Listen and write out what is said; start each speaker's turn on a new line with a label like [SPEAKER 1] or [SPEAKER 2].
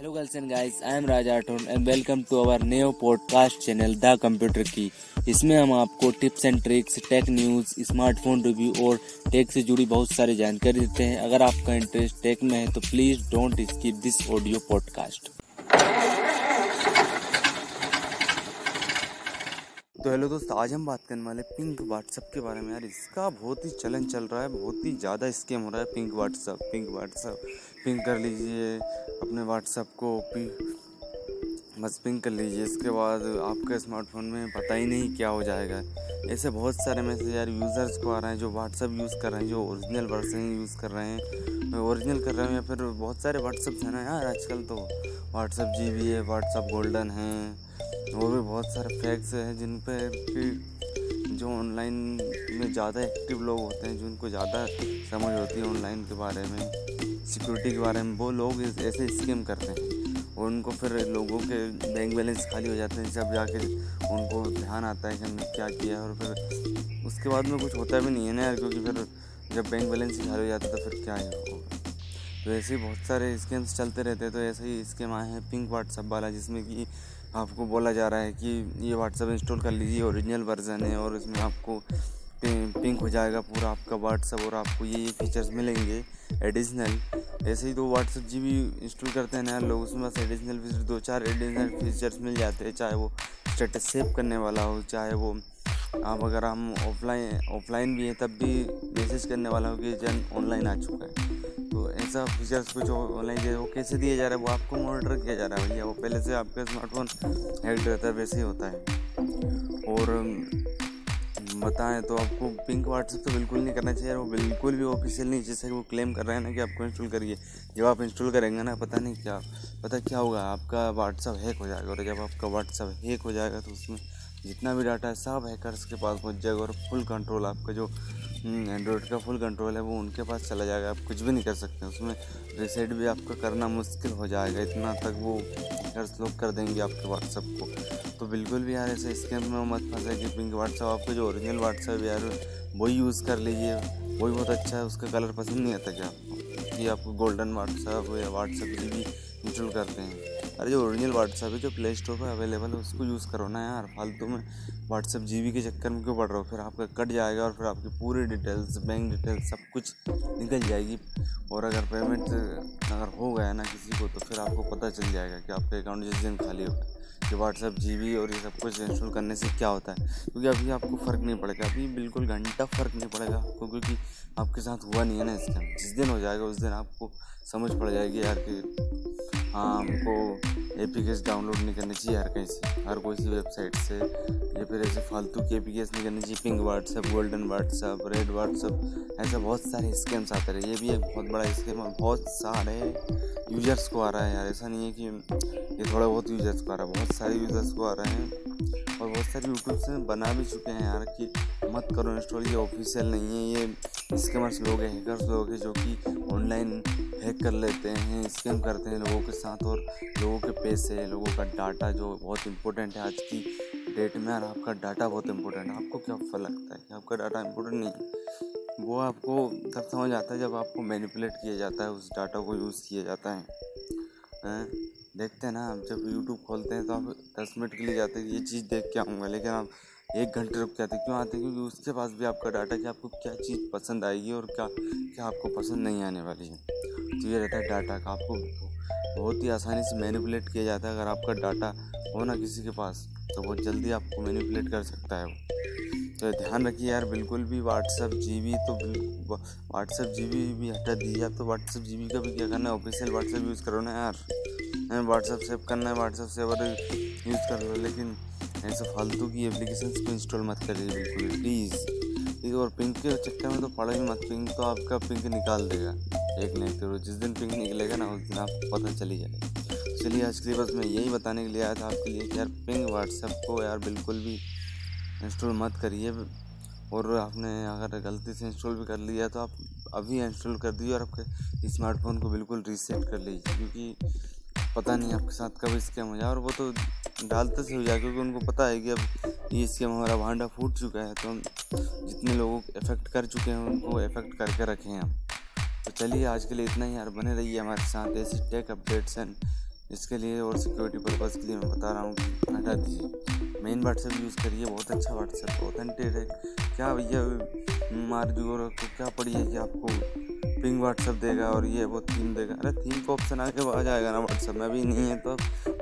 [SPEAKER 1] Hello girls and guys, I am Raj Rathod and welcome to our new podcast channel the computer की इसमें हम आपको tips and tricks tech news smartphone review और tech से जुड़ी बहुत सारी जानकारी देते हैं। अगर आपका इंटरेस्ट टेक में है तो please don't skip this audio podcast
[SPEAKER 2] तो हेलो दोस्त आज हम बात करने वाले पिंक व्हाट्सअप के बारे में। यार इसका बहुत ही चलन चल रहा है बहुत ही ज़्यादा स्कैम हो रहा है pink WhatsApp pink WhatsApp pink कर लीजिए, अपने व्हाट्सअप को पी बस पिंक कर लीजिए। इसके बाद आपके स्मार्टफ़ोन में पता ही नहीं क्या हो जाएगा। ऐसे बहुत सारे मैसेज यार यूज़र्स को आ रहे हैं जो व्हाट्सअप यूज़ कर रहे हैं, जो ओरिजिनल वर्जन यूज़ कर रहे हैं। ओरिजिनल कर रहे हैं या फिर बहुत सारे व्हाट्सअप हैं ना यार आजकल तो। व्हाट्सअप जी बी है व्हाट्सअप गोल्डन है। और भी बहुत सारे फैक्स हैं जिन पर जो ऑनलाइन में ज़्यादा एक्टिव लोग होते हैं, जिनको ज़्यादा समझ होती है ऑनलाइन के बारे में सिक्योरिटी के बारे में, वो लोग ऐसे स्कीम करते हैं। और उनको फिर लोगों के बैंक बैलेंस खाली हो जाते हैं, जब जाके उनको ध्यान आता है कि हमने क्या किया है और फिर उसके बाद में कुछ होता भी नहीं है ना यार, क्योंकि फिर जब बैंक बैलेंस खाली हो जाता है तो फिर क्या है तो ऐसे ही बहुत सारे स्कीम्स चलते रहते हैं तो ऐसे ही स्कीम आए हैं पिंक व्हाट्सअप वाला, जिसमें कि आपको बोला जा रहा है कि ये व्हाट्सअप इंस्टॉल कर लीजिए ओरिजिनल वर्जन है और इसमें आपको पिंक हो जाएगा पूरा आपका व्हाट्सअप और आपको ये ये फीचर्स मिलेंगे एडिशनल ऐसे ही तो व्हाट्सअप जी भी इंस्टॉल करते हैं नया लोग, उसमें बस एडिशनल फीचर दो चार एडिशनल फीचर्स मिल जाते हैं, चाहे वो स्टेटस सेव करने वाला हो, चाहे वो आप अगर हम ऑफलाइन ऑफलाइन भी हैं, तब भी मैसेज करने वाला हो कि जन ऑनलाइन आ चुका है। तो ऐसा फीचर्स कुछ ऑनलाइन वो कैसे दिया जा रहा है? वो आपको मॉनिटर किया जा रहा है भैया। वो पहले से आपका स्मार्टफ़ोन हैक्ड रहता है, वैसे ही होता है। और बताएँ तो आपको पिंक व्हाट्सएप तो बिल्कुल नहीं करना चाहिए। वो बिल्कुल भी ऑफिशियल नहीं जैसे कि वो क्लेम कर रहे हैं ना कि आपको इंस्टॉल करिए। जब आप इंस्टॉल करेंगे ना, पता नहीं क्या, पता क्या होगा? आपका व्हाट्सअप हैक हो जाएगा। और जब आपका व्हाट्सअप हैक हो जाएगा तो उसमें जितना भी डाटा है, सब हैकर्स के पास पहुँच जाएगा और फुल कंट्रोल आपका जो एंड्रॉयड का फुल कंट्रोल है, वो उनके पास चला जाएगा। आप कुछ भी नहीं कर सकते, उसमें रिसेट भी आपका करना मुश्किल हो जाएगा। इतना तक वो हैकर्स लोग कर देंगे आपके व्हाट्सअप को। तो बिल्कुल भी यार, ऐसे स्कैम में मत फंसे कि पिंक व्हाट्सअप आपका जो ओरिजिनल व्हाट्सअप यार, वही यूज़ कर लीजिए। वही बहुत अच्छा है, उसका कलर पसंद नहीं आता क्या? आपको कि आपको गोल्डन व्हाट्सअप या व्हाट्सअप भी इंस्टॉल करते हैं। अरे जो ओरिजिनल व्हाट्सअप है, जो प्ले स्टोर पर अवेलेबल है, उसको यूज़ करो ना यार। फालतू में व्हाट्सअप जी के चक्कर में क्यों पड़ रहा हो? फिर आपका कट जाएगा और फिर आपकी पूरी डिटेल्स बैंक डिटेल्स सब कुछ निकल जाएगी। और अगर पेमेंट अगर हो गया ना किसी को तो फिर आपको पता चल जाएगा कि आपका अकाउंट जिस दिन खाली होगा। कि व्हाट्सअप जी और ये सब कुछ इंस्टॉल करने से क्या होता है? क्योंकि अभी आपको फ़र्क नहीं पड़ेगा। अभी बिल्कुल घंटा फ़र्क नहीं पड़ेगा आपको, क्योंकि आपके साथ हुआ नहीं है ना इसका। जिस दिन हो जाएगा, उस दिन आपको समझ पड़ जाएगी यार कि हमको ए पी डाउनलोड नहीं करनी चाहिए हर कहीं से, हर कोई सी वेबसाइट से, या फिर ऐसे फालतू की ए पी नहीं करनी चाहिए pink WhatsApp golden WhatsApp red WhatsApp ऐसे बहुत सारे स्कैम्स आते रहे, ये भी एक बहुत बड़ा स्कैम है, बहुत सारे यूज़र्स को आ रहा है यार, ऐसा नहीं है कि ये थोड़ा बहुत यूज़र्स को आ रहा है, बहुत सारे यूज़र्स को आ रहे हैं, और बहुत सारे यूट्यूब से बना भी चुके हैं यार कि मत करो इंस्टॉल ये ऑफिशियल नहीं है, ये स्कैमर्स लोग हैं हैकर्स लोग हैं, जो कि ऑनलाइन हैक कर लेते हैं स्कैम करते हैं लोगों के साथ और लोगों के पैसे लोगों का डाटा जो बहुत इंपॉर्टेंट है आज की डेट में और आपका डाटा बहुत इंपॉर्टेंट है। आपको क्या फल लगता है कि आपका डाटा इंपॉर्टेंट नहीं है? वो आपको तब समझ आता है जब आपको मैनिपुलेट किया जाता है उस डाटा को यूज़ किया जाता है, है? देखते हैं ना आप जब यूट्यूब खोलते हैं तो आप दस मिनट के लिए जाते हैं ये चीज़ देख के आऊँगा लेकिन आप एक घंटे रुक के आते क्यों आते क्योंकि उसके पास भी आपका डाटा कि आपको क्या चीज़ पसंद आएगी और क्या क्या आपको पसंद नहीं आने वाली है। तो ये रहता है डाटा का। आपको बहुत ही आसानी से मैनिपुलेट किया जाता है। अगर आपका डाटा हो ना किसी के पास तो बहुत जल्दी आपको मैनिपुलेट कर सकता है वो। तो ध्यान रखिए यार, बिल्कुल भी व्हाट्सअप जी बी तो व्हाट्सअप जी बी भी हटा दीजिए। आप तो व्हाट्सअप जी बी का भी क्या करना है? ऑफिशियल व्हाट्सअप यूज़ करो ना यार। व्हाट्सअप सेव करना है व्हाट्सअप सेवर यूज़ कर लो, लेकिन ऐसे फालतू की एप्लीकेशन को इंस्टॉल मत करिए बिल्कुल प्लीज़ और पिंक के चक्कर में तो पड़ा ही मत पिंक तो आपका पिंक निकाल देगा। एक नहीं तो जिस दिन पिंक निकलेगा ना, उस दिन आपको पता चली जाएगा। चलिए, आज के बस मैं यही बताने के लिए आया था आपके लिए कि यार पिंक व्हाट्सएप को यार बिल्कुल भी इंस्टॉल मत करिए। और आपने अगर गलती से इंस्टॉल भी कर लिया तो आप अभी इंस्टॉल कर दीजिए और आपके स्मार्टफ़ोन को बिल्कुल रीसेट कर लीजिए, क्योंकि पता नहीं आपके साथ कब स्कैम हो जाए। और वो तो डालते से हो जाए क्योंकि उनको पता है कि अब ये स्कैम हमारा भांडा फूट चुका है तो हम जितने लोगों को इफ़ेक्ट कर चुके हैं, उनको इफ़ेक्ट करके रखें हम। तो चलिए, आज के लिए इतना ही। यार, बने रहिए हमारे साथ ऐसी टेक अपडेट्स एंड इसके लिए और सिक्योरिटी पर्पज़ के लिए मैं बता रहा हूँ कि हटा दीजिए। मेन व्हाट्सएप यूज़ करिए, बहुत अच्छा व्हाट्सएप ऑथेंटिक है। क्या भैया, मार मार्गी को क्या पड़ी है कि आपको पिंग व्हाट्सएप देगा और ये वो थीम देगा? अरे थीम का ऑप्शन आगे आ जाएगा ना व्हाट्सएप में? भी नहीं है तो